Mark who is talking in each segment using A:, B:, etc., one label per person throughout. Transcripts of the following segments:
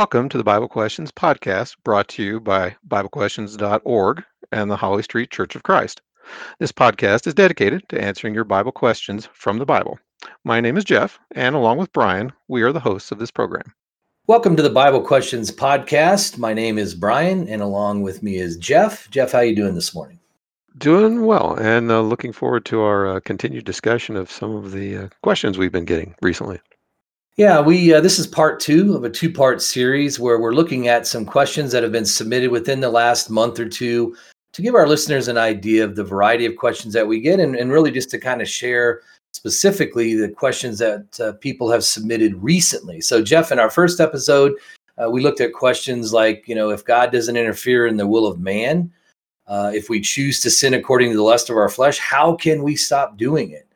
A: Welcome to the Bible Questions podcast brought to you by BibleQuestions.org and the Holly Street Church of Christ. This podcast is dedicated to answering your Bible questions from the Bible. My name is Jeff, and along with Brian, we are the hosts of this program.
B: Welcome to the Bible Questions podcast. My name is Brian, and along with me is Jeff. Jeff, how are you doing this morning?
A: Doing well, and uh, looking forward to our uh, continued discussion of some of the uh, questions we've been getting recently.
B: Yeah, we uh, this is part two of a two-part series where we're looking at some questions that have been submitted within the last month or two to give our listeners an idea of the variety of questions that we get, and, and really just to kind of share specifically the questions that uh, people have submitted recently. So, Jeff, in our first episode, uh, we looked at questions like, you know, if God doesn't interfere in the will of man, uh, if we choose to sin according to the lust of our flesh, how can we stop doing it?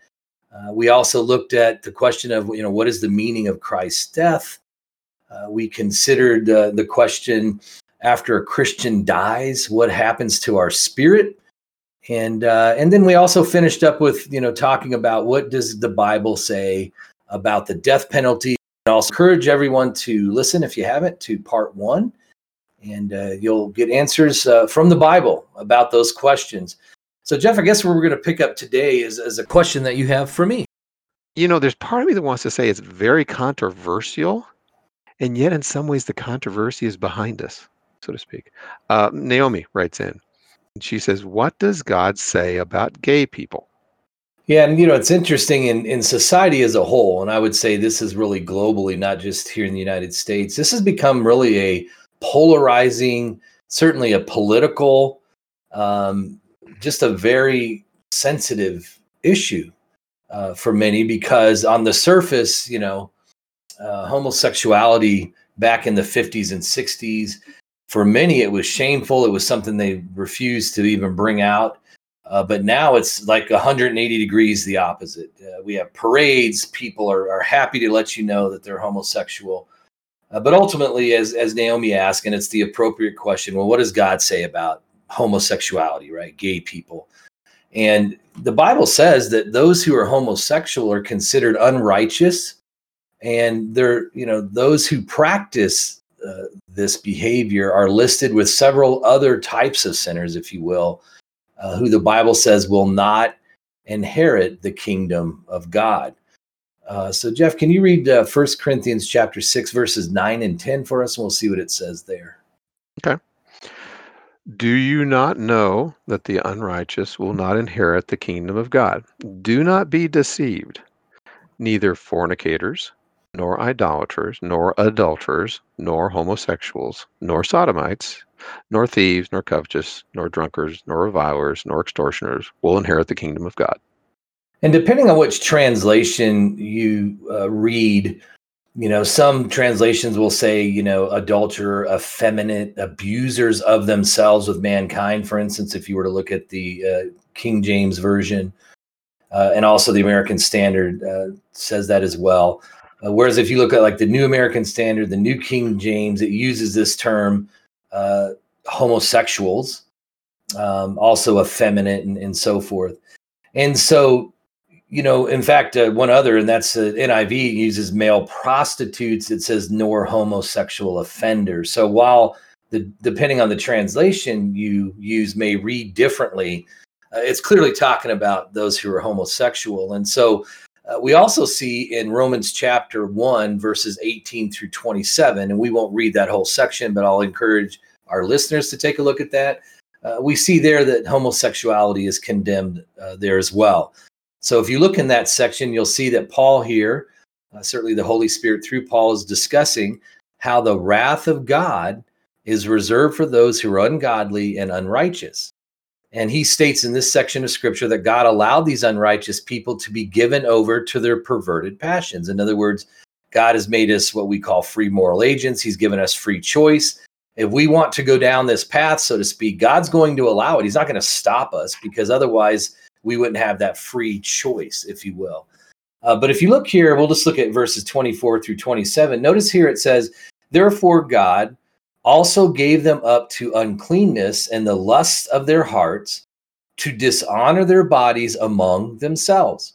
B: Uh, we also looked at the question of, you know, what is the meaning of Christ's death? Uh, we considered uh, the question after a Christian dies, what happens to our spirit? And uh, and then we also finished up with, you know, talking about what does the Bible say about the death penalty. And also encourage everyone to listen if you haven't to part one, and uh, you'll get answers uh, from the Bible about those questions. So, Jeff, I guess where we're going to pick up today is, is a question that you have for me.
A: You know, there's part of me that wants to say it's very controversial, and yet in some ways the controversy is behind us, so to speak. Uh, Naomi writes in, and she says, What does God say about gay people?
B: Yeah, and you know, it's interesting in, in society as a whole, and I would say this is really globally, not just here in the United States. This has become really a polarizing, certainly a political, um, just a very sensitive issue uh, for many because on the surface, you know, uh, homosexuality back in the 50s and 60s, for many it was shameful. It was something they refused to even bring out. Uh, but now it's like 180 degrees the opposite. Uh, we have parades. People are, are happy to let you know that they're homosexual. Uh, but ultimately, as, as Naomi asked, and it's the appropriate question well, what does God say about homosexuality, right? Gay people. And the Bible says that those who are homosexual are considered unrighteous. And they're, you know, those who practice uh, this behavior are listed with several other types of sinners, if you will, uh, who the Bible says will not inherit the kingdom of God. Uh, so, Jeff, can you read uh, 1 Corinthians chapter 6, verses 9 and 10 for us? And we'll see what it says there.
A: Okay. Do you not know that the unrighteous will not inherit the kingdom of God? Do not be deceived. Neither fornicators, nor idolaters, nor adulterers, nor homosexuals, nor sodomites, nor thieves, nor covetous, nor drunkards, nor revilers, nor extortioners will inherit the kingdom of God.
B: And depending on which translation you uh, read, you know some translations will say you know adulterer effeminate abusers of themselves with mankind for instance if you were to look at the uh, king james version. Uh, and also the american standard uh, says that as well. Uh, whereas if you look at like the new american standard the new king james it uses this term uh, homosexuals um, also effeminate and, and so forth. And so you know, in fact, uh, one other, and that's uh, NIV uses male prostitutes. It says nor homosexual offenders. So while the depending on the translation you use may read differently, uh, it's clearly talking about those who are homosexual. And so uh, we also see in Romans chapter one, verses 18 through 27, and we won't read that whole section, but I'll encourage our listeners to take a look at that. Uh, we see there that homosexuality is condemned uh, there as well. So if you look in that section, you'll see that Paul here, uh, certainly the Holy Spirit through Paul, is discussing how the wrath of God is reserved for those who are ungodly and unrighteous. And he states in this section of scripture that God allowed these unrighteous people to be given over to their perverted passions. In other words, God has made us what we call free moral agents. He's given us free choice. If we want to go down this path, so to speak, God's going to allow it. He's not going to stop us because otherwise we wouldn't have that free choice, if you will. Uh, but if you look here, we'll just look at verses 24 through 27. Notice here it says, Therefore, God also gave them up to uncleanness and the lust of their hearts to dishonor their bodies among themselves.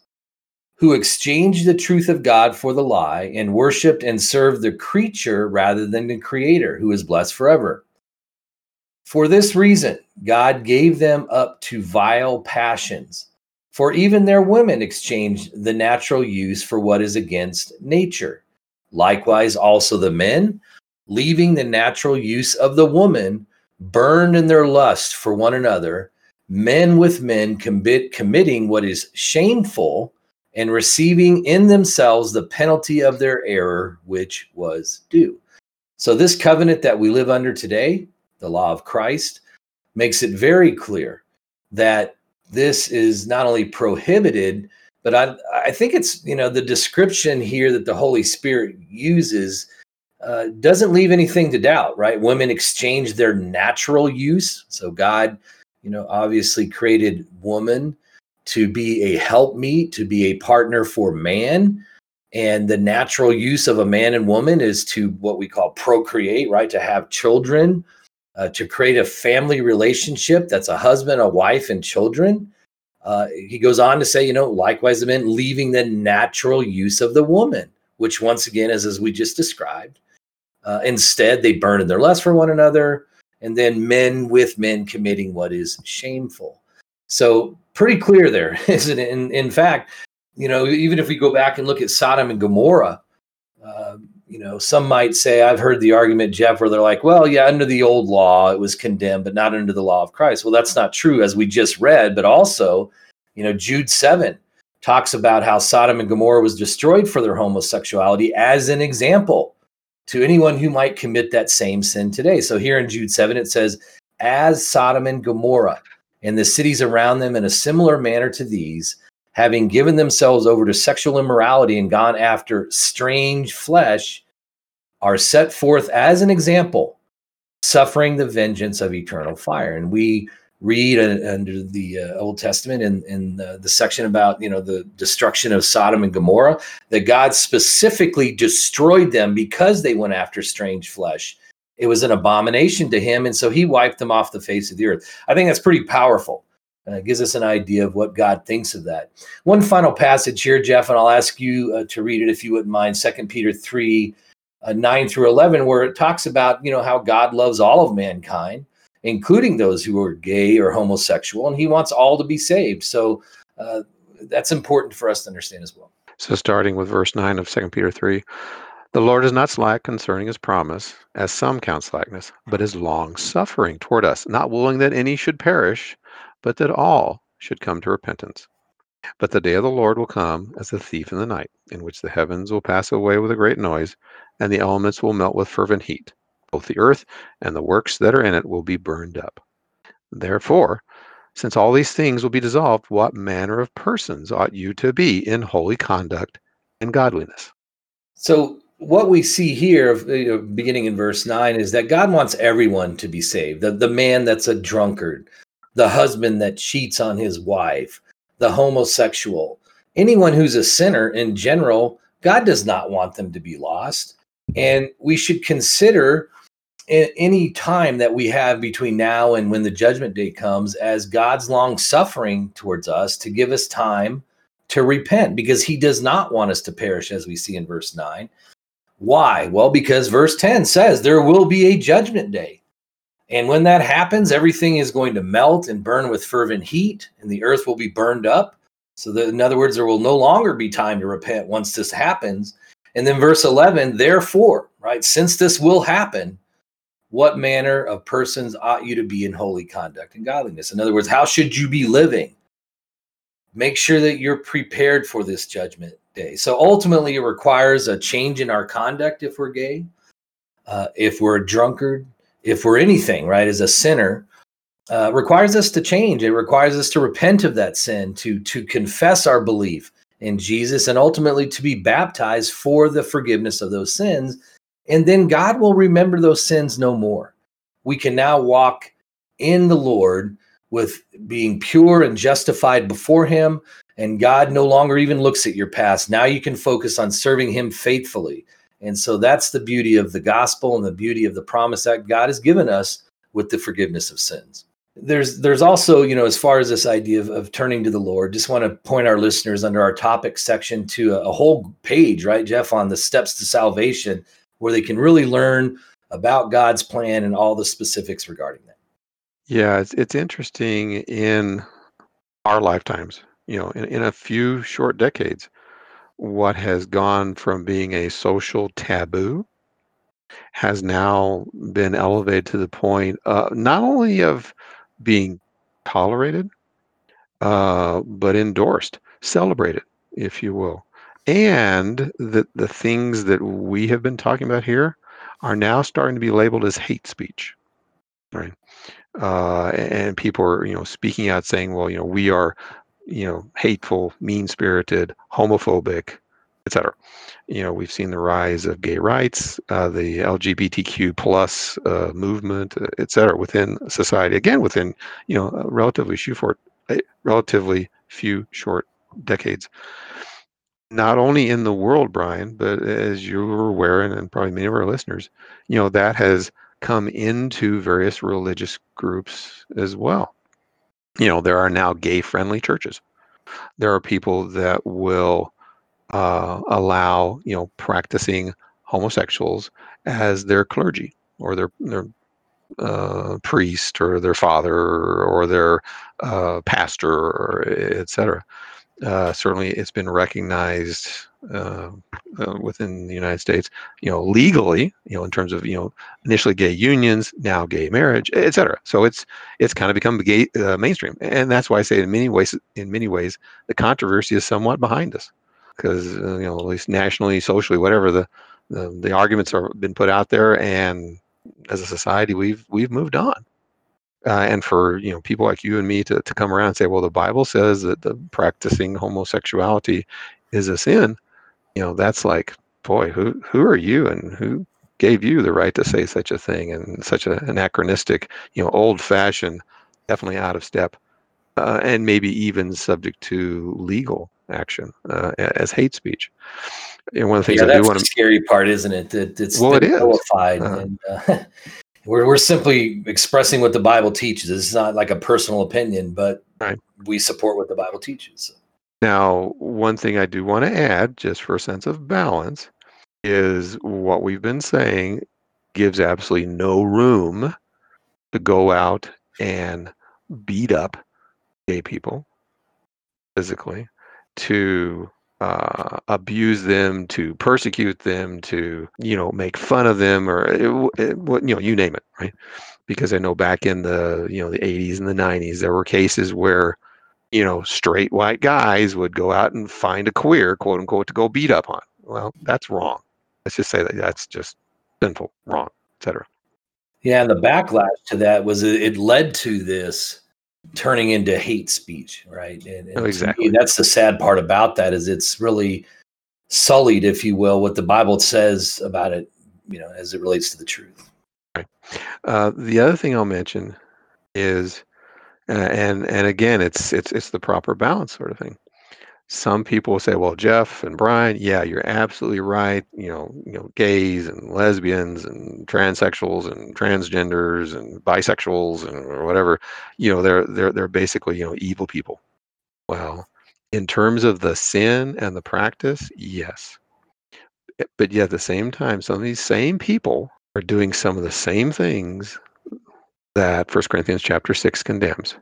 B: who exchanged the truth of God for the lie and worshiped and served the creature rather than the creator, who is blessed forever. For this reason, God gave them up to vile passions. For even their women exchanged the natural use for what is against nature. Likewise, also the men, leaving the natural use of the woman, burned in their lust for one another, men with men commit, committing what is shameful and receiving in themselves the penalty of their error, which was due. So, this covenant that we live under today, the law of Christ, makes it very clear that this is not only prohibited, but I, I think it's, you know, the description here that the Holy Spirit uses uh, doesn't leave anything to doubt, right? Women exchange their natural use. So, God, you know, obviously created woman to be a helpmeet, to be a partner for man. And the natural use of a man and woman is to what we call procreate, right? To have children, uh, to create a family relationship that's a husband, a wife, and children. Uh, he goes on to say, you know, likewise, the men leaving the natural use of the woman, which once again is as we just described. Uh, instead, they burn in their lust for one another, and then men with men committing what is shameful. So pretty clear there, isn't it? In, in fact, you know, even if we go back and look at Sodom and Gomorrah, uh, you know, some might say, I've heard the argument, Jeff, where they're like, well, yeah, under the old law, it was condemned, but not under the law of Christ. Well, that's not true, as we just read, but also, you know, Jude 7 talks about how Sodom and Gomorrah was destroyed for their homosexuality as an example to anyone who might commit that same sin today. So here in Jude 7, it says, as Sodom and Gomorrah and the cities around them in a similar manner to these, having given themselves over to sexual immorality and gone after strange flesh, are set forth as an example, suffering the vengeance of eternal fire. And we read uh, under the uh, Old Testament in, in the, the section about you know the destruction of Sodom and Gomorrah that God specifically destroyed them because they went after strange flesh it was an abomination to him. And so he wiped them off the face of the earth. I think that's pretty powerful. It gives us an idea of what God thinks of that. One final passage here, Jeff, and I'll ask you uh, to read it if you wouldn't mind. Second Peter 3, uh, 9 through 11, where it talks about, you know, how God loves all of mankind, including those who are gay or homosexual, and he wants all to be saved. So uh, that's important for us to understand as well.
A: So starting with verse 9 of Second Peter 3, the Lord is not slack concerning his promise, as some count slackness, but is long suffering toward us, not willing that any should perish, but that all should come to repentance. But the day of the Lord will come as a thief in the night, in which the heavens will pass away with a great noise, and the elements will melt with fervent heat. Both the earth and the works that are in it will be burned up. Therefore, since all these things will be dissolved, what manner of persons ought you to be in holy conduct and godliness?
B: So, what we see here, beginning in verse 9, is that God wants everyone to be saved. The, the man that's a drunkard, the husband that cheats on his wife, the homosexual, anyone who's a sinner in general, God does not want them to be lost. And we should consider any time that we have between now and when the judgment day comes as God's long suffering towards us to give us time to repent because he does not want us to perish, as we see in verse 9. Why? Well, because verse 10 says there will be a judgment day. And when that happens, everything is going to melt and burn with fervent heat, and the earth will be burned up. So, that, in other words, there will no longer be time to repent once this happens. And then verse 11, therefore, right, since this will happen, what manner of persons ought you to be in holy conduct and godliness? In other words, how should you be living? Make sure that you're prepared for this judgment day. So ultimately, it requires a change in our conduct if we're gay, uh, if we're a drunkard, if we're anything, right, as a sinner. Uh, requires us to change. It requires us to repent of that sin, to to confess our belief in Jesus, and ultimately to be baptized for the forgiveness of those sins. And then God will remember those sins no more. We can now walk in the Lord with being pure and justified before Him, and God no longer even looks at your past. Now you can focus on serving Him faithfully. And so that's the beauty of the gospel and the beauty of the promise that God has given us with the forgiveness of sins. there's there's also you know as far as this idea of, of turning to the lord just want to point our listeners under our topic section to a, a, whole page right jeff on the steps to salvation where they can really learn about god's plan and all the specifics regarding that
A: yeah it's, it's interesting in our lifetimes you know in, in a few short decades what has gone from being a social taboo has now been elevated to the point uh, not only of being tolerated, uh, but endorsed, celebrated, if you will. And the, the things that we have been talking about here are now starting to be labeled as hate speech, right? Uh, and people are, you know, speaking out saying, well, you know, we are, you know, hateful, mean-spirited, homophobic, etc you know we've seen the rise of gay rights uh, the lgbtq plus uh, movement etc. within society. Again within you know relatively few relatively few short decades. Not only in the world brian but as you're aware and, and probably many of our listeners you know that has come into various religious groups as well you know there are now gay friendly churches there are people that will uh, allow you know practicing homosexuals as their clergy or their their uh, priest or their father or their uh, pastor or etc. Uh, certainly, it's been recognized uh, uh, within the United States, you know, legally, you know, in terms of you know initially gay unions, now gay marriage, etc. So it's it's kind of become gay uh, mainstream, and that's why I say in many ways, in many ways, the controversy is somewhat behind us because uh, you know at least nationally, socially, whatever the, the the arguments are been put out there, and as a society, we've we've moved on. Uh, and for you know people like you and me to, to come around and say, well, the Bible says that the practicing homosexuality is a sin. You know, that's like, boy, who who are you and who gave you the right to say such a thing and such a, anachronistic, you know, old-fashioned, definitely out of step, uh, and maybe even subject to legal action uh, as hate speech. And one of the things
B: yeah,
A: I
B: do
A: want
B: to scary part, isn't it? That it's
A: well, it is.
B: Qualified uh-huh. and, uh, we're we're simply expressing what the Bible teaches. It's not like a personal opinion, but right. we support what the Bible teaches.
A: Now, one thing I do want to add, just for a sense of balance, is what we've been saying gives absolutely no room to go out and beat up gay people physically to uh, abuse them, to persecute them, to you know make fun of them, or it, it, you know you name it, right? Because I know back in the you know the 80s and the 90s there were cases where you know straight white guys would go out and find a queer, quote unquote, to go beat up on. Well, that's wrong. Let's just say that that's just sinful, wrong, etc.
B: Yeah, and the backlash to that was it led to this turning into hate speech, right? And, and
A: oh, exactly.
B: Me, that's the sad part about that is it's really sullied, if you will, what the Bible says about it, you know, as it relates to the truth.
A: Right. Uh, the other thing I'll mention is, uh, and and again, it's it's it's the proper balance sort of thing some people will say, "Well, Jeff and Brian, yeah, you're absolutely right. You know, you know, gays and lesbians and transsexuals and transgenders and bisexuals and or whatever, you know, they're they're they're basically you know evil people." Well, in terms of the sin and the practice, yes, but yet at the same time, some of these same people are doing some of the same things that First Corinthians chapter six condemns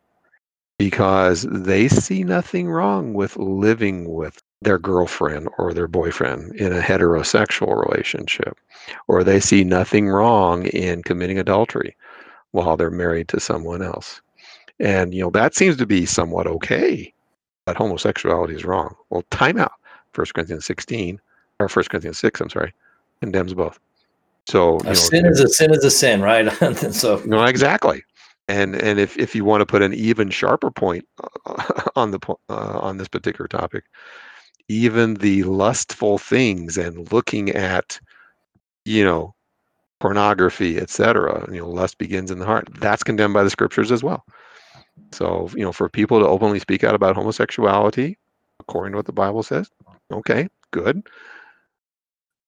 A: because they see nothing wrong with living with their girlfriend or their boyfriend in a heterosexual relationship, or they see nothing wrong in committing adultery while they're married to someone else. And, you know, that seems to be somewhat okay, but homosexuality is wrong. Well, time out. 1 Corinthians 16, or 1 Corinthians 6, I'm sorry, condemns both. So,
B: a know, sin is a sin is a sin, right? so,
A: no, exactly. And and if, if you want to put an even sharper point on the uh, on this particular topic even the lustful things and looking at you know pornography etc you know lust begins in the heart that's condemned by the scriptures as well. So you know for people to openly speak out about homosexuality according to what the bible says okay good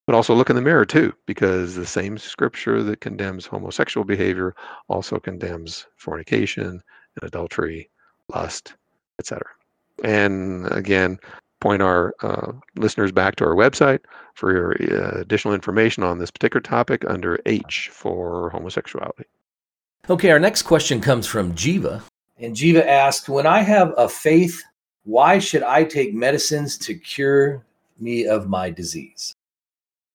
A: but also look in the mirror too, because the same scripture that condemns homosexual behavior also condemns fornication and adultery, lust, etc. And again, point our uh, listeners back to our website for uh, additional information on this particular topic under H for homosexuality.
B: Okay, our next question comes from Jiva. And Jiva asked When I have a faith, why should I take medicines to cure me of my disease?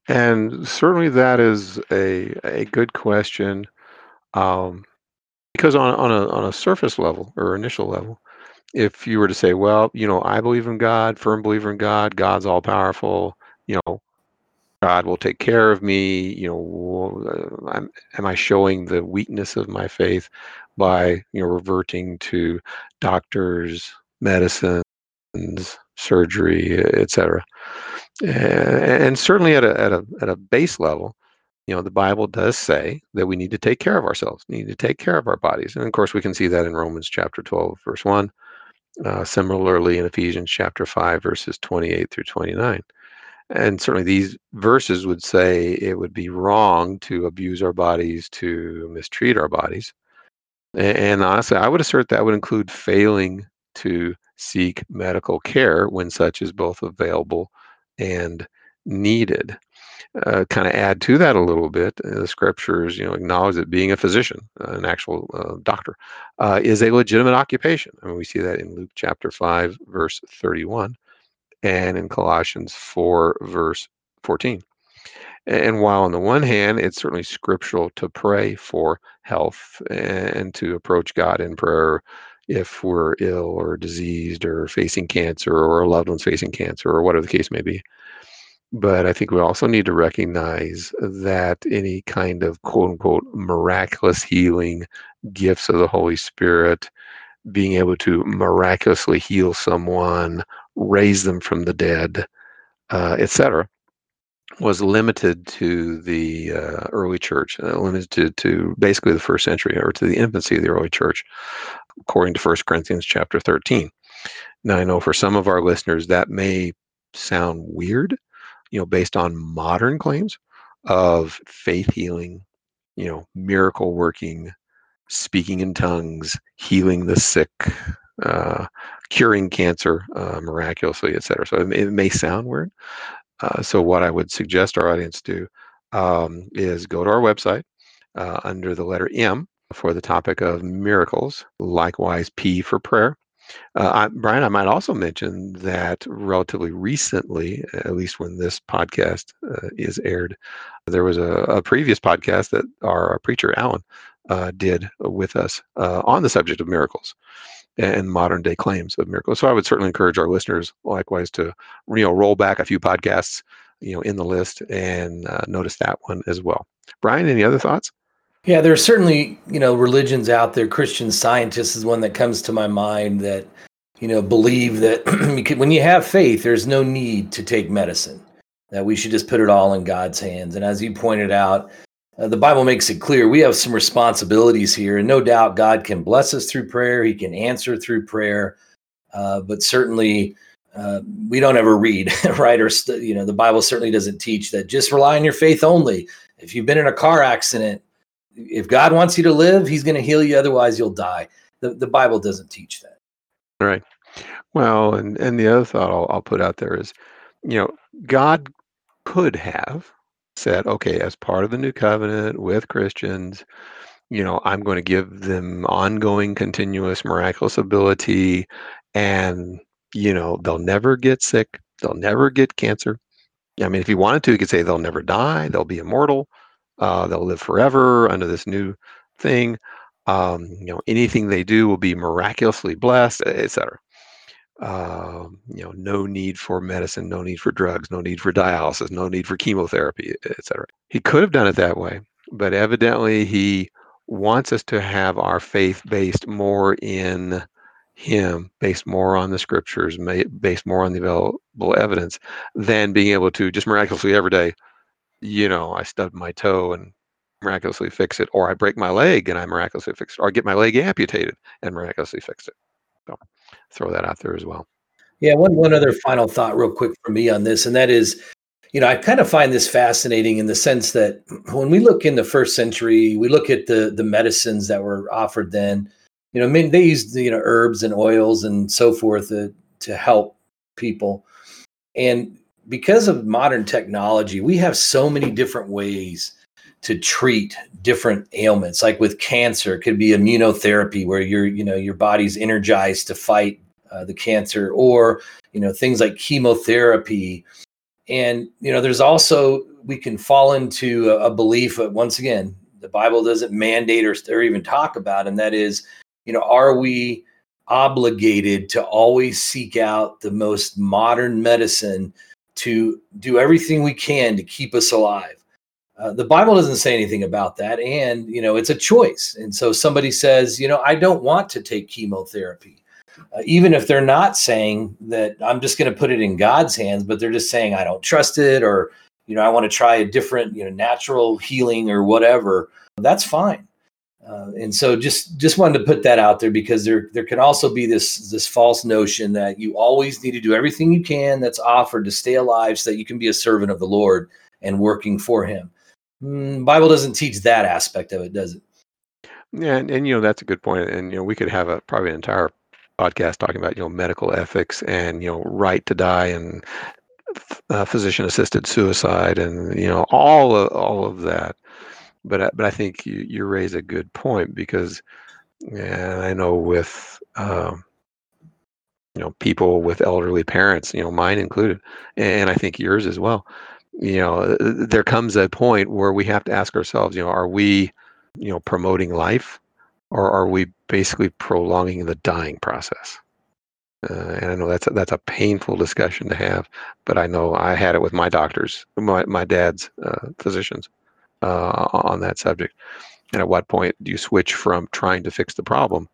A: And certainly that is a, a good question. Um, because on, on, a, on a surface level or initial level, if you were to say, well, you know, I believe in God, firm believer in God, God's all powerful, you know, God will take care of me, you know, I'm, am I showing the weakness of my faith by, you know, reverting to doctors, medicines, surgery, etc. And certainly at a, at a, at a base level, you know, the Bible does say that we need to take care of ourselves, need to take care of our bodies. And of course, we can see that in Romans chapter 12, verse 1. Uh, similarly, in Ephesians chapter 5, verses 28 through 29. And certainly these verses would say it would be wrong to abuse our bodies, to mistreat our bodies. And, and honestly, I would assert that would include failing to seek medical care when such is both available and needed. Uh, kind of add to that a little bit, uh, the scriptures, you know, acknowledge that being a physician, uh, an actual uh, doctor, uh, is a legitimate occupation. I mean, we see that in Luke chapter five, verse thirty-one, and in Colossians four, verse fourteen. And while on the one hand, it's certainly scriptural to pray for health and to approach God in prayer if we're ill or diseased or facing cancer or a loved one's facing cancer or whatever the case may be. But I think we also need to recognize that any kind of quote unquote miraculous healing gifts of the Holy Spirit, being able to miraculously heal someone, raise them from the dead, uh, etc., was limited to the uh, early church, uh, limited to, to basically the first century or to the infancy of the early church, according to 1 Corinthians chapter 13. Now, I know for some of our listeners that may sound weird, you know, based on modern claims of faith healing, you know, miracle working, speaking in tongues, healing the sick, uh, curing cancer uh, miraculously, etc. So it, it, may sound weird. Uh, so what I would suggest our audience do um, is go to our website uh, under the letter M for the topic of miracles. Likewise, P for prayer. Uh, I, Brian, I might also mention that relatively recently, at least when this podcast uh, is aired, there was a, a, previous podcast that our preacher Alan uh, did with us on the subject of miracles and modern day claims of miracles. So I would certainly encourage our listeners, likewise, to you know roll back a few podcasts, you know, in the list and uh, notice that one as well. Brian, any other thoughts?
B: Yeah, there are certainly, you know, religions out there. Christian scientists is one that comes to my mind that, you know, believe that when you have faith, there's no need to take medicine, that we should just put it all in God's hands. And as you pointed out, uh, the Bible makes it clear we have some responsibilities here. And no doubt God can bless us through prayer, He can answer through prayer. Uh, but certainly, uh, we don't ever read, right? Or, st- you know, the Bible certainly doesn't teach that just rely on your faith only. If you've been in a car accident, if God wants you to live, He's going to heal you. Otherwise, you'll die. The, the Bible doesn't teach that.
A: Right. Well, and, and the other thought I'll, I'll put out there is, you know, God could have said, okay, as part of the new covenant with Christians, you know, I'm going to give them ongoing, continuous, miraculous ability, and, you know, they'll never get sick, they'll never get cancer. I mean, if you wanted to, you could say they'll never die, they'll be immortal, uh, they'll live forever under this new thing. Um, you know, anything they do will be miraculously blessed, etc. Uh, you know, no need for medicine, no need for drugs, no need for dialysis, no need for chemotherapy, etc. He could have done it that way, but evidently he wants us to have our faith based more in him, based more on the scriptures, based more on the available evidence, than being able to just miraculously every day you know, I stubbed my toe and miraculously fix it, or I break my leg and I miraculously fix it, or I get my leg amputated and miraculously fix it. So throw that out there as well.
B: Yeah, one one other final thought, real quick, for me on this, and that is, you know, I kind of find this fascinating in the sense that when we look in the first century, we look at the the medicines that were offered then. You know, I mean, they used you know herbs and oils and so forth to, to help people, and because of modern technology, we have so many different ways to treat different ailments. Like with cancer, it could be immunotherapy, where your you know your body's energized to fight uh, the cancer, or you know things like chemotherapy and you know there's also we can fall into a, a belief that once again the bible doesn't mandate or, or even talk about and that is you know are we obligated to always seek out the most modern medicine to do everything we can to keep us alive uh, the bible doesn't say anything about that and you know it's a choice and so somebody says you know i don't want to take chemotherapy uh, even if they're not saying that I'm just going to put it in God's hands, but they're just saying I don't trust it or you know I want to try a different you know natural healing or whatever. That's fine. Uh, and so just just wanted to put that out there because there there can also be this this false notion that you always need to do everything you can that's offered to stay alive so that you can be a servant of the Lord and working for Him. Mm, Bible doesn't teach that aspect of it, does it?
A: Yeah, and, and you know that's a good point, and you know we could have a probably an entire podcast talking about you know medical ethics and you know right to die and uh, physician assisted suicide and you know all of all of that but but I think you, you raise a good point because and I know with um, you know people with elderly parents you know mine included and I think yours as well you know there comes a point where we have to ask ourselves you know are we you know promoting life or are we basically prolonging the dying process? Uh, and I know that's a, that's a painful discussion to have, but I know I had it with my doctors, my my dad's uh, physicians, uh, on that subject. And at what point do you switch from trying to fix the problem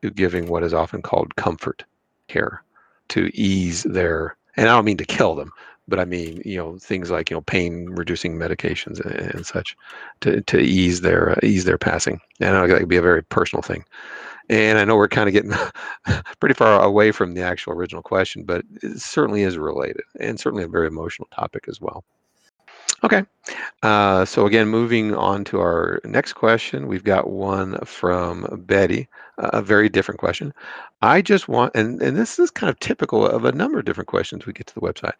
A: to giving what is often called comfort care to ease their? And I don't mean to kill them, but I mean, you know, things like you know, pain reducing medications and, such to, to ease their uh, ease their passing. And I know that could be a very personal thing. And I know we're kind of getting pretty far away from the actual original question, but it certainly is related and certainly a very emotional topic as well. Okay. Uh, so again, moving on to our next question, we've got one from Betty, a very different question. I just want, and, and this is kind of typical of a number of different questions we get to the website.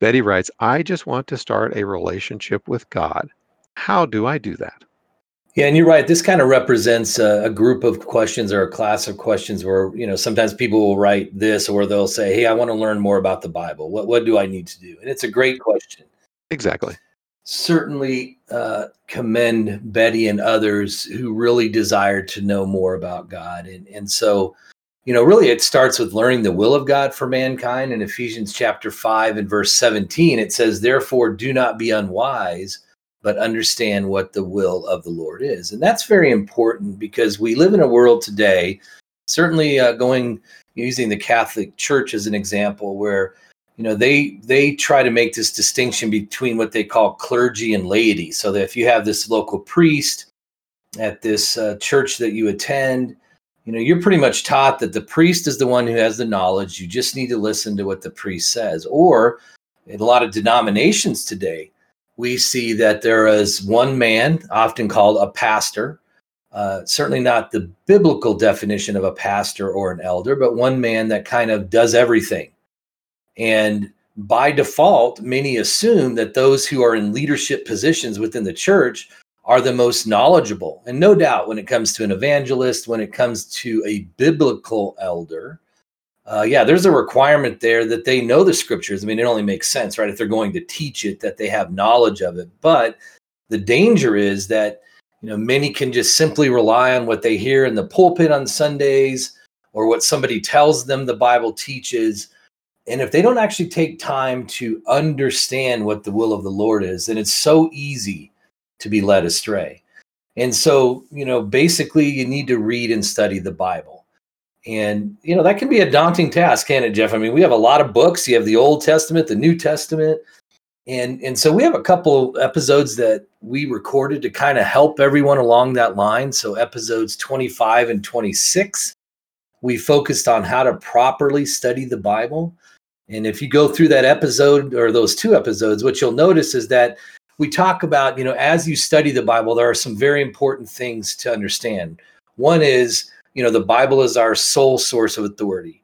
A: Betty writes, I just want to start a relationship with God. How do I do that?
B: Yeah, and you're right. This kind of represents a, a, group of questions or a class of questions where, you know, sometimes people will write this or they'll say, Hey, I want to learn more about the Bible. What, what do I need to do? And it's a great question.
A: Exactly.
B: Certainly uh, commend Betty and others who really desire to know more about God. And, and so, you know, really it starts with learning the will of God for mankind. In Ephesians chapter 5 and verse 17, it says, Therefore, do not be unwise, but understand what the will of the Lord is. And that's very important because we live in a world today, certainly uh, going using the Catholic Church as an example, where you know they they try to make this distinction between what they call clergy and laity so that if you have this local priest at this uh, church that you attend you know you're pretty much taught that the priest is the one who has the knowledge. You just need to listen to what the priest says. Or in a lot of denominations today we see that there is one man often called a pastor uh, certainly not the biblical definition of a pastor or an elder but one man that kind of does everything. And by default many assume that those who are in leadership positions within the church are the most knowledgeable. And no doubt when it comes to an evangelist, when it comes to a biblical elder, uh, yeah, there's a requirement there that they know the scriptures. I mean, it only makes sense, right? If they're going to teach it, that they have knowledge of it. But the danger is that, you know, many can just simply rely on what they hear in the pulpit on Sundays or what somebody tells them the Bible teaches. And if they don't actually take time to understand what the will of the Lord is, then it's so easy to be led astray. And so, you know, basically you need to read and study the Bible. And, you know, that can be a daunting task, can it, Jeff? I mean, we have a lot of books. You have the Old Testament, the New Testament. And, and so we have a couple episodes that we recorded to kind of help everyone along that line. So episodes 25 and 26, we focused on how to properly study the Bible. And if you go through that episode or those two episodes, what you'll notice is that we talk about, you know, as you study the Bible, there are some very important things to understand. One is, you know, the Bible is our sole source of authority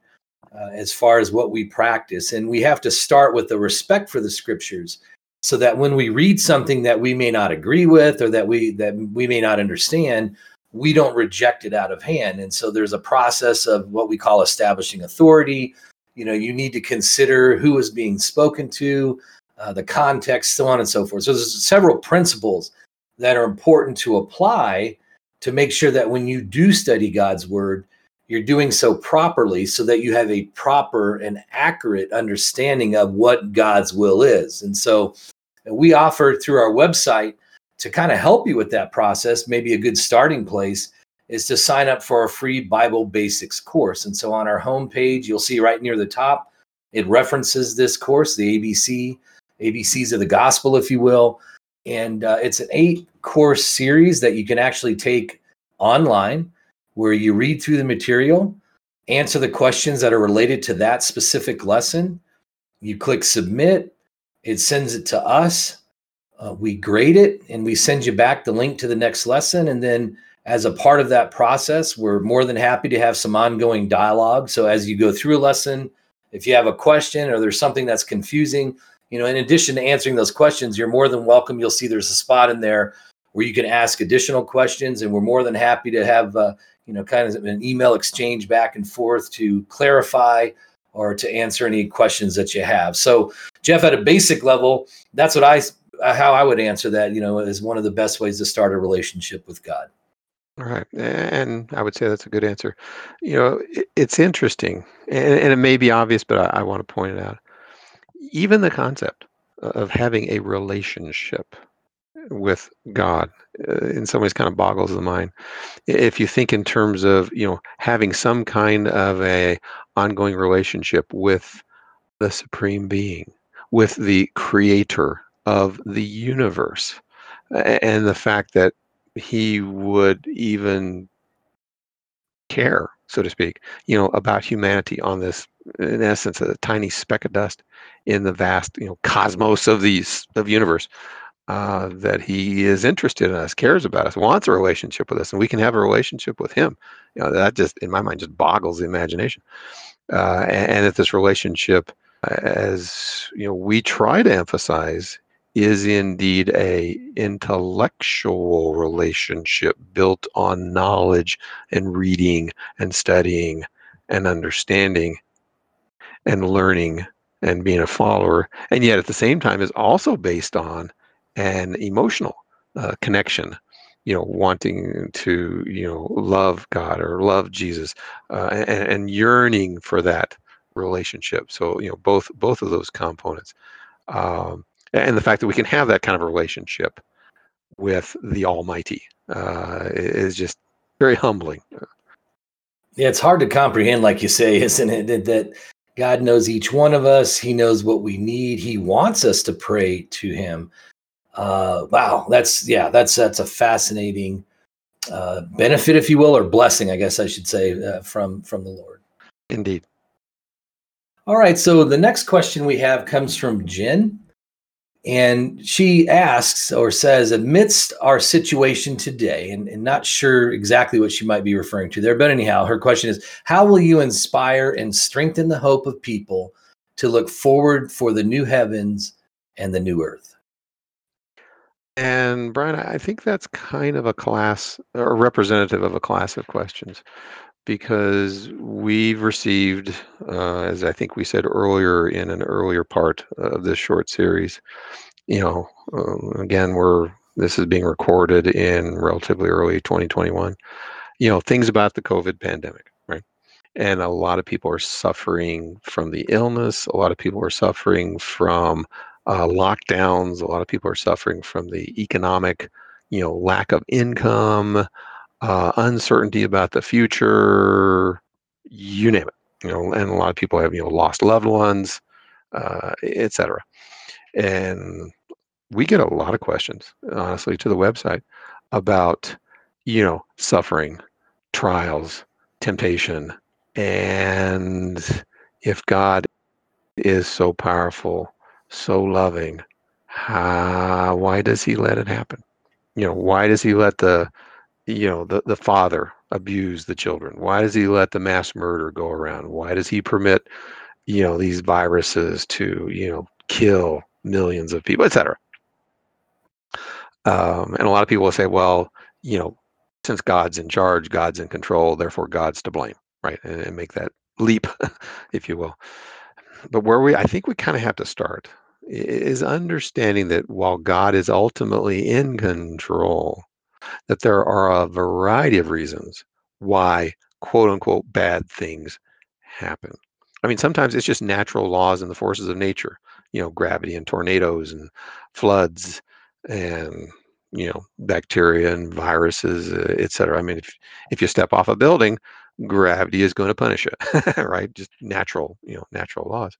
B: uh, as far as what we practice. And we have to start with the respect for the scriptures so that when we read something that we may not agree with or that we that we may not understand, we don't reject it out of hand. And so there's a process of what we call establishing authority. You know, you need to consider who is being spoken to, uh, the context, so on and so forth. So there's several principles that are important to apply to make sure that when you do study God's word, you're doing so properly so that you have a proper and accurate understanding of what God's will is. And so we offer through our website to kind of help you with that process, maybe a good starting place is to sign up for a free Bible basics course. And so on our homepage, you'll see right near the top, it references this course, the ABC, ABCs of the gospel, if you will. And uh, it's an eight course series that you can actually take online where you read through the material, answer the questions that are related to that specific lesson. You click submit, it sends it to us. Uh, we grade it and we send you back the link to the next lesson. And then, as a part of that process, we're more than happy to have some ongoing dialogue. So, as you go through a lesson, if you have a question or there's something that's confusing, you know, in addition to answering those questions, you're more than welcome. You'll see there's a spot in there where you can ask additional questions, and we're more than happy to have, uh, you know, kind of an email exchange back and forth to clarify or to answer any questions that you have. So, Jeff, at a basic level, that's what I how I would answer that. You know, is one of the best ways to start a relationship with God.
A: All right, and I would say that's a good answer. You know, it's interesting, and, it may be obvious, but I want to point it out. Even the concept of having a relationship with God uh, in some ways kind of boggles the mind. If you think in terms of you know having some kind of a ongoing relationship with the supreme being, with the creator of the universe, and the fact that he would even care, so to speak, you know, about humanity on this, in essence, a tiny speck of dust in the vast, you know, cosmos of these of universe. Uh, that he is interested in us, cares about us, wants a relationship with us, and we can have a relationship with him. You know, that just, in my mind, just boggles the imagination. Uh, and, and that this relationship, as you know, we try to emphasize, is indeed a intellectual relationship built on knowledge and reading and studying and understanding and learning and being a follower and yet at the same time is also based on an emotional uh, connection you know wanting to you know love god or love jesus uh, and, and, yearning for that relationship. So you know both both of those components. Um, and the fact that we can have that kind of a relationship with the almighty uh, is just very humbling.
B: Yeah it's hard to comprehend like you say isn't it that god knows each one of us. He knows what we need. He wants us to pray to him. Uh, wow, that's yeah, that's that's a fascinating uh, benefit, if you will, or blessing, I guess I should say, uh, from from the Lord.
A: Indeed.
B: All right, so the next question we have comes from Jen, and she asks or says, amidst our situation today, and, and not sure exactly what she might be referring to there, but anyhow, her question is, how will you inspire and strengthen the hope of people to look forward for the new heavens and the new earth?
A: And Brian, I think that's kind of a class or representative of a class of questions because we've received, uh, as I think we said earlier in an earlier part of this short series, you know, um, again, we're this is being recorded in relatively early 2021. You know, things about the COVID pandemic, right? And a lot of people are suffering from the illness. A lot of people are suffering from uh, lockdowns. A lot of people are suffering from the economic, you know, lack of income, uh, uncertainty about the future, you name it. You know, and a lot of people have you know lost loved ones, uh, etc. And we get a lot of questions, honestly, to the website about you know suffering, trials, temptation, and if God is so powerful, so loving. How, why does he let it happen? You know, why does he let the, you know, the, the father abuse the children? Why does he let the mass murder go around? Why does he permit, you know, these viruses to, you know, kill millions of people, etc. Um, and a lot of people will say, well, you know, since God's in charge, God's in control, therefore God's to blame, right? And, and make that leap, if you will. But where we, I think we kind of have to start is understanding that while God is ultimately in control, that there are a variety of reasons why quote unquote bad things happen. I mean, sometimes it's just natural laws and the forces of nature, you know, gravity and tornadoes and floods and you know bacteria and viruses, uh, et cetera. I mean, if if you step off a building, gravity is going to punish it, right? Just natural, you know, natural laws,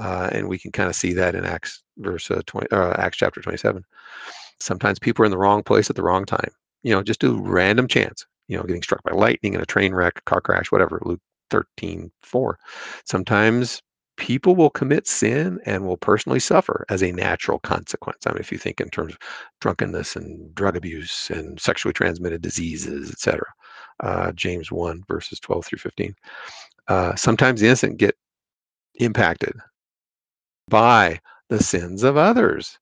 A: uh, and we can kind of see that in Acts verse uh, twenty, uh, Acts chapter twenty-seven. Sometimes people are in the wrong place at the wrong time. You know, just do random chance. You know, getting struck by lightning in a train wreck, car crash, whatever. Luke 13, 4. Sometimes people will commit sin and will personally suffer as a natural consequence. I mean, if you think in terms of drunkenness and drug abuse and sexually transmitted diseases, etc. Uh, James 1, verses 12 through 15. Uh, sometimes the innocent get impacted by the sins of others.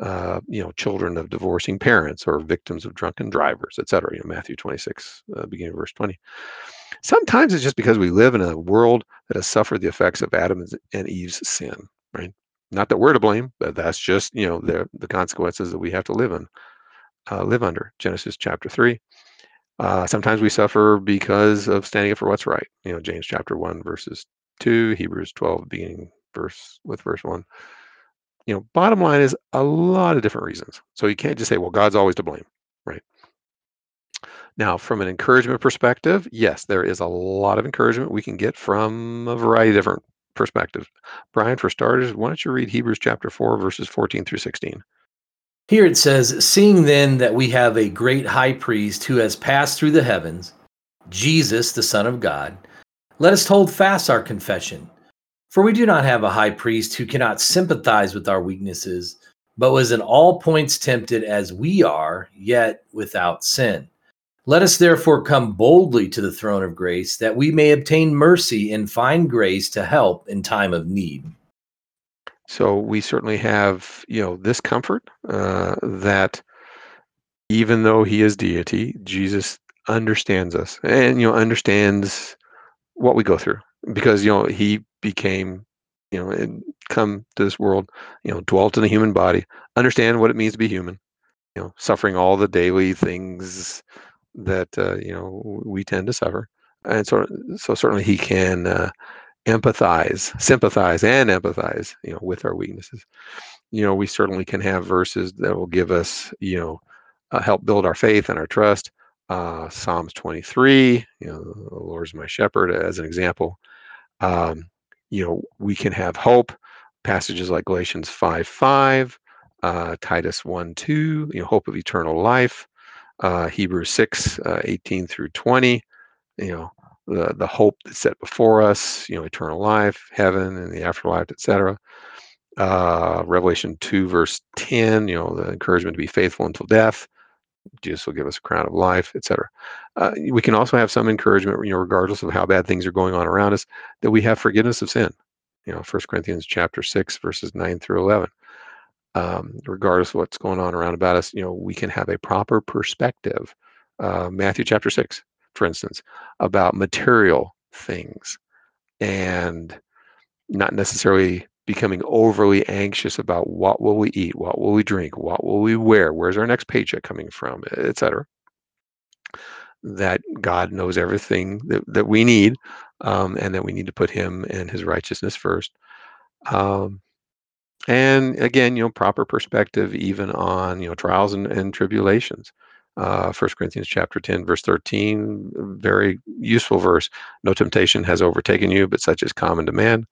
A: Uh, you know, children of divorcing parents or victims of drunken drivers, etc. You know, Matthew 26, uh, beginning of verse 20. Sometimes it's just because we live in a world that has suffered the effects of Adam and Eve's sin, right? Not that we're to blame, but that's just you know the the consequences that we have to live in, uh, live under. Genesis chapter three. Uh, sometimes we suffer because of standing up for what's right. You know, James chapter one verses two, Hebrews twelve beginning verse with verse one. You know, bottom line is a lot of different reasons. So you can't just say, well, God's always to blame, right? Now, from an encouragement perspective, yes, there is a lot of encouragement we can get from a variety of different perspectives. Brian, for starters, why don't you read Hebrews chapter 4, verses 14 through 16?
B: Here it says, Seeing then that we have a great high priest who has passed through the heavens, Jesus, the Son of God, let us hold fast our confession. For we do not have a high priest who cannot sympathize with our weaknesses, but was in all points tempted as we are, yet without sin. Let us therefore come boldly to the throne of grace that we may obtain mercy and find grace to help in time of need.
A: So we certainly have, you know, this comfort uh, that even though he is deity, Jesus understands us and, you know, understands what we go through because, you know, he became, you know, and come to this world, you know, dwelt in a human body, understand what it means to be human, you know, suffering all the daily things that uh, you know we tend to suffer, and so so certainly he can uh, empathize, sympathize, and empathize, you know, with our weaknesses. You know, we certainly can have verses that will give us, you know, uh, help build our faith and our trust. Uh, Psalms 23, you know, the Lord is my shepherd, as an example. Um, you know, we can have hope. Passages like Galatians 5 5, uh, Titus 1 2, you know, hope of eternal life uh, Hebrews 6, uh, 18 through 20, you know, the, the hope that's set before us, you know, eternal life, heaven and the afterlife, etc. Uh, Revelation 2, verse 10, you know, the encouragement to be faithful until death. Jesus will give us a crown of life, etc. Uh, we can also have some encouragement, you know, regardless of how bad things are going on around us, that we have forgiveness of sin. You know, 1 Corinthians chapter 6, verses 9 through 11 um, regardless of what's going on around about us, you know, we can have a proper perspective. Uh, Matthew chapter six, for instance, about material things and not necessarily becoming overly anxious about what will we eat, what will we drink, what will we wear, where's our next paycheck coming from, etc. That God knows everything that, that we need, um, and that we need to put Him and His righteousness first. Um, and again you know proper perspective even on you know trials and, and tribulations uh, corinthians chapter 10 verse 13 very useful verse no temptation has overtaken you but such is common to man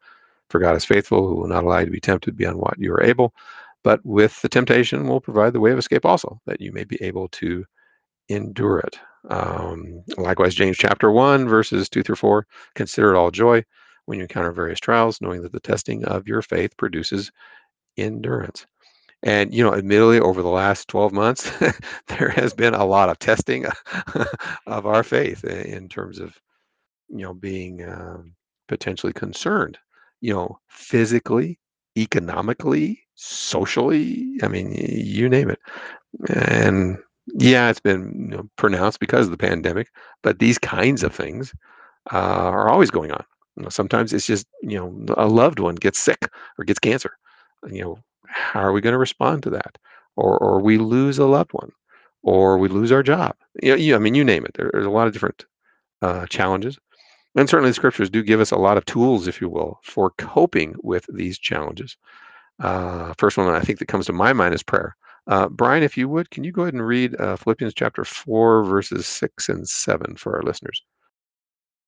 A: for god is faithful who will not allow you to be tempted beyond what you are able but with the temptation will provide the way of escape also that you may be able to endure it um, likewise james chapter 1 verses 2 through 4 consider it all joy when you encounter various trials, knowing that the testing of your faith produces endurance. And you know, admittedly, over the last 12 months, there has been a lot of testing of our faith in terms of you know being um, potentially concerned, you know, physically, economically, socially. I mean, you name it. And yeah, it's been you know, pronounced because of the pandemic, but these kinds of things uh, are always going on. You know, sometimes it's just you know a loved one gets sick or gets cancer. You know, how are we going to respond to that? Or or we lose a loved one, or we lose our job. You know, you, I mean, you name it. There, there's a lot of different uh, challenges, and certainly the scriptures do give us a lot of tools, if you will, for coping with these challenges. Uh, first one I think that comes to my mind is prayer. Uh, Brian, if you would, can you go ahead and read uh, Philippians chapter 4, verses 6 and 7 for our listeners?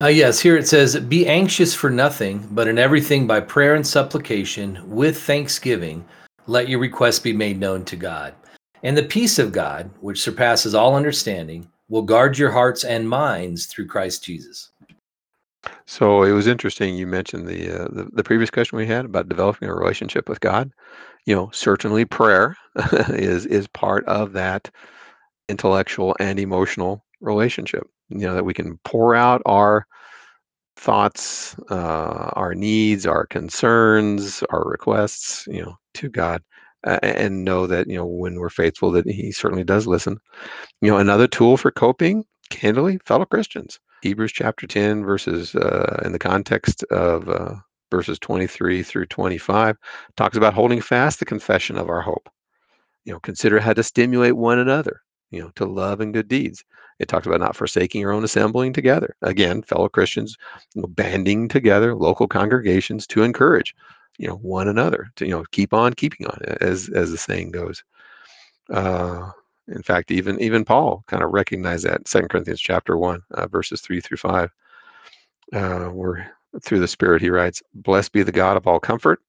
B: Uh, yes, here it says, Be anxious for nothing, but in everything by prayer and supplication, with thanksgiving, let your requests be made known to God. And the peace of God, which surpasses all understanding, will guard your hearts and minds through Christ Jesus.
A: So it was interesting. You mentioned the, uh, the the previous question we had about developing a relationship with God. You know, certainly prayer is is part of that intellectual and emotional relationship. You know that we can pour out our thoughts, uh, our needs, our concerns, our requests, you know, to God, uh, and know that you know when we're faithful, that He certainly does listen. You know, another tool for coping, candidly, fellow Christians. Hebrews chapter 10, verses uh, in the context of uh, verses 23 through 25, talks about holding fast the confession of our hope. You know, consider how to stimulate one another, you know, to love and good deeds. It talks about not forsaking your own assembling together. Again, fellow Christians you know, banding together, local congregations to encourage, you know, one another to you know keep on keeping on, as as the saying goes. Uh, in fact, even even Paul kind of recognized that. Second Corinthians chapter one, uh, verses three through five, uh, where through the Spirit he writes, "Blessed be the God of all comfort,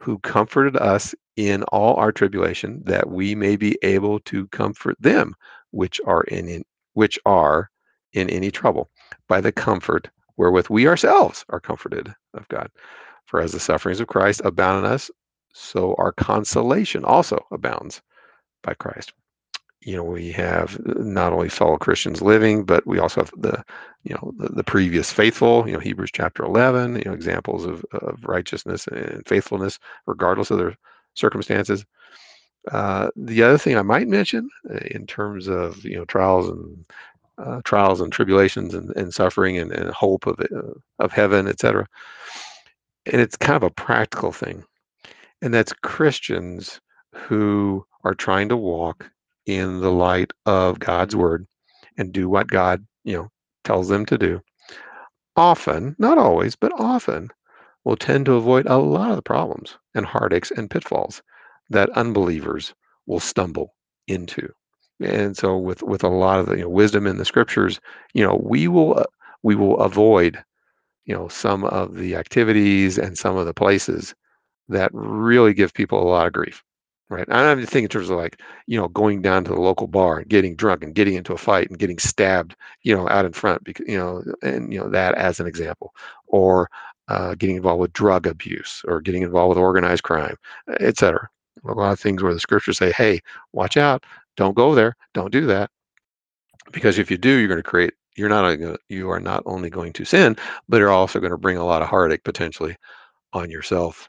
A: who comforted us in all our tribulation, that we may be able to comfort them which are in, in which are in any trouble, by the comfort wherewith we ourselves are comforted of God. For as the sufferings of Christ abound in us, so our consolation also abounds by Christ you know we have uh, not only fellow christians living but we also have the you know the, the, previous faithful you know hebrews chapter 11 you know examples of, of righteousness and faithfulness regardless of their circumstances. Uh, the other thing i might mention uh, in terms of you know trials and uh, trials and tribulations and, and suffering and, and hope of uh, of heaven etc and it's kind of a practical thing and that's christians who are trying to walk in the light of God's word and do what God, you know, tells them to do, often, not always, but often, will tend to avoid a lot of the problems and heartaches and pitfalls that unbelievers will stumble into. And so, with with a lot of the you know, wisdom in the scriptures, you know, we will uh, we will avoid, you know, some of the activities and some of the places that really give people a lot of grief right? I don't even think in terms of like, you know, going down to the local bar and getting drunk and getting into a fight and getting stabbed, you know, out in front, because you know, and you know that as an example, or uh, getting involved with drug abuse or getting involved with organized crime, etc. A lot of things where the scriptures say, "Hey, watch out! Don't go there! Don't do that," because if you do, you're going to create. You're not going. You are not only going to sin, but you're also going to bring a lot of heartache potentially on yourself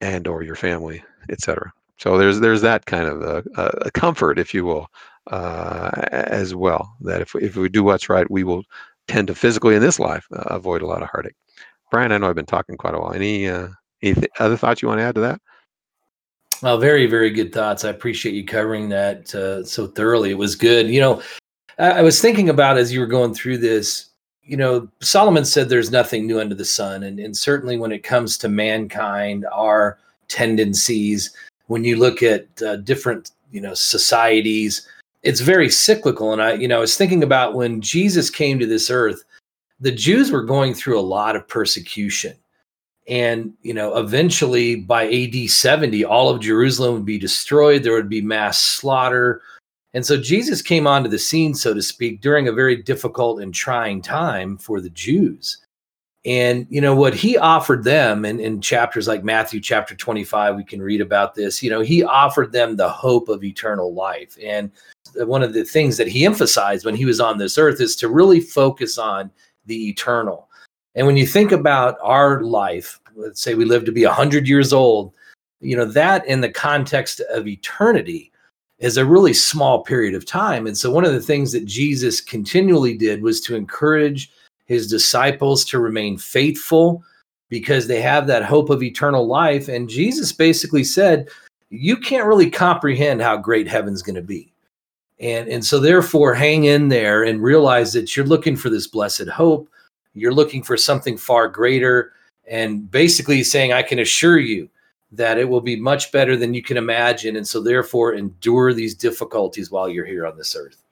A: and or your family, etc. So there's there's that kind of a, a comfort, if you will, uh, as well. That if if we do what's right, we will tend to physically in this life uh, avoid a lot of heartache. Brian, I know I've been talking quite a while. Any uh, any th- other thoughts you want to add to that?
B: Well, very very good thoughts. I appreciate you covering that uh, so thoroughly. It was good. You know, I, I was thinking about as you were going through this. You know, Solomon said there's nothing new under the sun, and and certainly when it comes to mankind, our tendencies when you look at uh, different you know societies it's very cyclical. And i you know i was thinking about when jesus came to this earth the jews were going through a lot of persecution. And you know eventually by ad 70 all of jerusalem would be destroyed there would be mass slaughter. And so jesus came onto the scene so to speak during a very difficult and trying time for the jews And you know what he offered them in, in chapters like Matthew chapter 25, we can read about this. You know, he offered them the hope of eternal life. And one of the things that he emphasized when he was on this earth is to really focus on the eternal. And when you think about our life, let's say we live to be 100 years old, you know, that in the context of eternity is a really small period of time. And so one of the things that Jesus continually did was to encourage his disciples to remain faithful because they have that hope of eternal life. And Jesus basically said, You can't really comprehend how great heaven's going to be. And, and so, therefore, hang in there and realize that you're looking for this blessed hope. You're looking for something far greater. And basically saying, I can assure you that it will be much better than you can imagine. And so, therefore, endure these difficulties while you're here on this earth.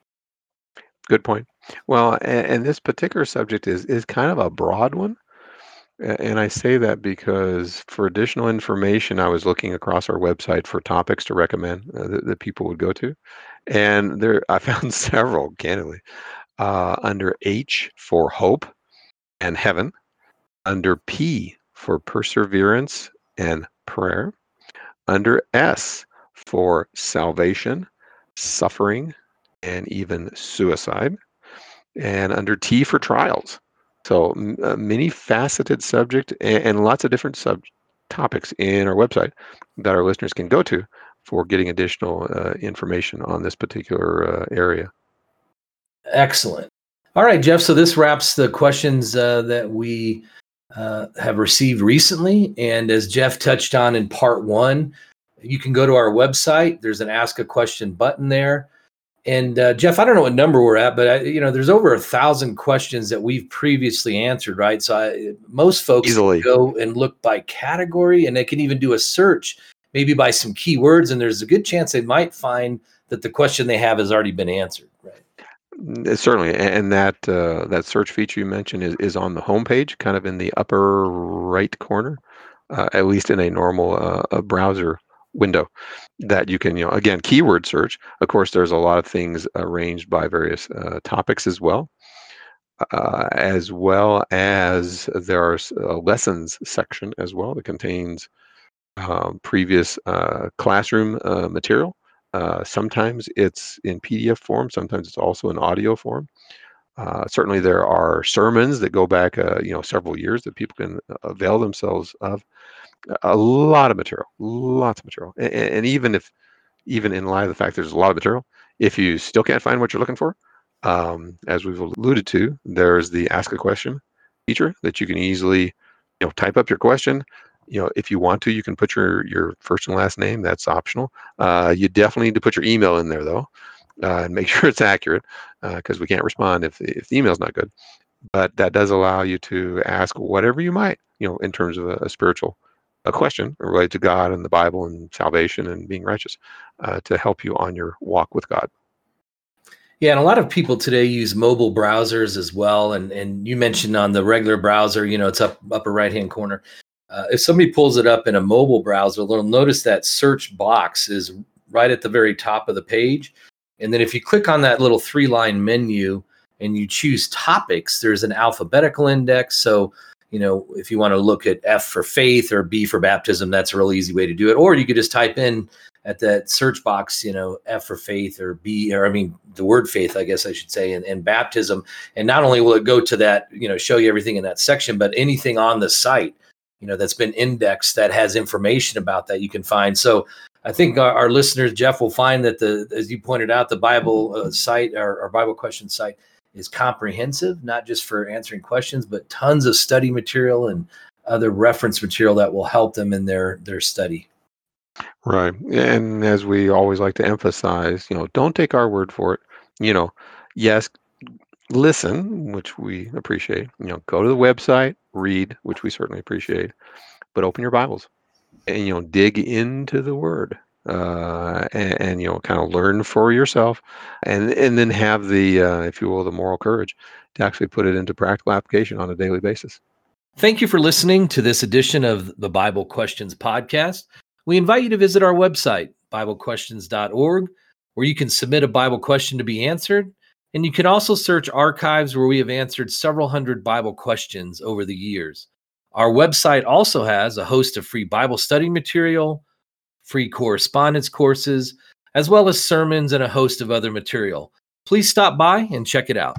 A: Good point. Well, and, and this particular subject is is kind of a broad one. And I say that because for additional information, I was looking across our website for topics to recommend uh, that, that people would go to, and there I found several, candidly, uh, under H for hope and heaven, under P for perseverance and prayer, under S for salvation, suffering, and even suicide, and under T for trials. So uh, many faceted subject and, and, lots of different sub topics in our website that our listeners can go to for getting additional uh, information on this particular uh, area.
B: Excellent. All right, Jeff. So this wraps the questions uh, that we uh, have received recently. And as Jeff touched on in part one, you can go to our website. There's an ask a question button there. And uh, Jeff, I don't know what number we're at, but I, you know, there's over a thousand questions that we've previously answered, right? So I, most folks
A: Easily.
B: go and look by category, and they can even do a search, maybe by some keywords, and there's a good chance they might find that the question they have has already been answered, right?
A: Mm, certainly, and that uh, that search feature you mentioned is, is on the homepage, kind of in the upper right corner, uh, at least in a normal uh, browser window that you can, you know, again, keyword search. Of course, there's a lot of things arranged by various uh, topics as well, uh, as well as there are a lessons section as well that contains um, previous uh, classroom uh, material. Uh, sometimes it's in PDF form, sometimes it's also in audio form. Uh, certainly, there are sermons that go back, you know, several years that people can avail themselves of a lot of material, lots of material, and, and, even if, even in light of the fact there's a lot of material, if you still can't find what you're looking for, um, as we've alluded to, there's the ask a question feature that you can easily, you know, type up your question. You know, if you want to, you can put your your first and last name. That's optional. Uh, you definitely need to put your email in there though, uh, and make sure it's accurate because uh, we can't respond if if the email's not good. But that does allow you to ask whatever you might, you know, in terms of a, a spiritual a question related to God and the Bible and salvation and being righteous uh, to help you on your walk with God.
B: Yeah, and a lot of people today use mobile browsers as well. And and you mentioned on the regular browser, you know, it's up upper right hand corner. Uh, if somebody pulls it up in a mobile browser, they'll notice that search box is right at the very top of the page. And then if you click on that little three line menu and you choose topics, there's an alphabetical index. So you know, if you want to look at F for faith or B for baptism, that's a really easy way to do it. Or you could just type in at that search box, you know, F for faith or B, or I mean, the word faith, I guess I should say, and, and baptism. And not only will it go to that, you know, show you everything in that section, but anything on the site, you know, that's been indexed that has information about that you can find. So I think our, our listeners, Jeff, will find that the, as you pointed out, the Bible uh, site, our, our Bible question site, is comprehensive, not just for answering questions, but tons of study material and other reference material that will help them in their their study.
A: Right. And as we always like to emphasize, you know, don't take our word for it. You know, yes, listen, which we appreciate. You know, go to the website, read, which we certainly appreciate, but open your Bibles and you know, dig into the word uh, and, and, you know kind of learn for yourself and and then have the uh, if you will the moral courage to actually put it into practical application on a daily basis.
B: Thank you for listening to this edition of the bible questions podcast. We invite you to visit our website biblequestions.org where you can submit a bible question to be answered. And you can also search archives where we have answered several hundred Bible questions over the years. Our website also has a host of free Bible study material, free correspondence courses, as well as sermons and a host of other material. Please stop by and check it out.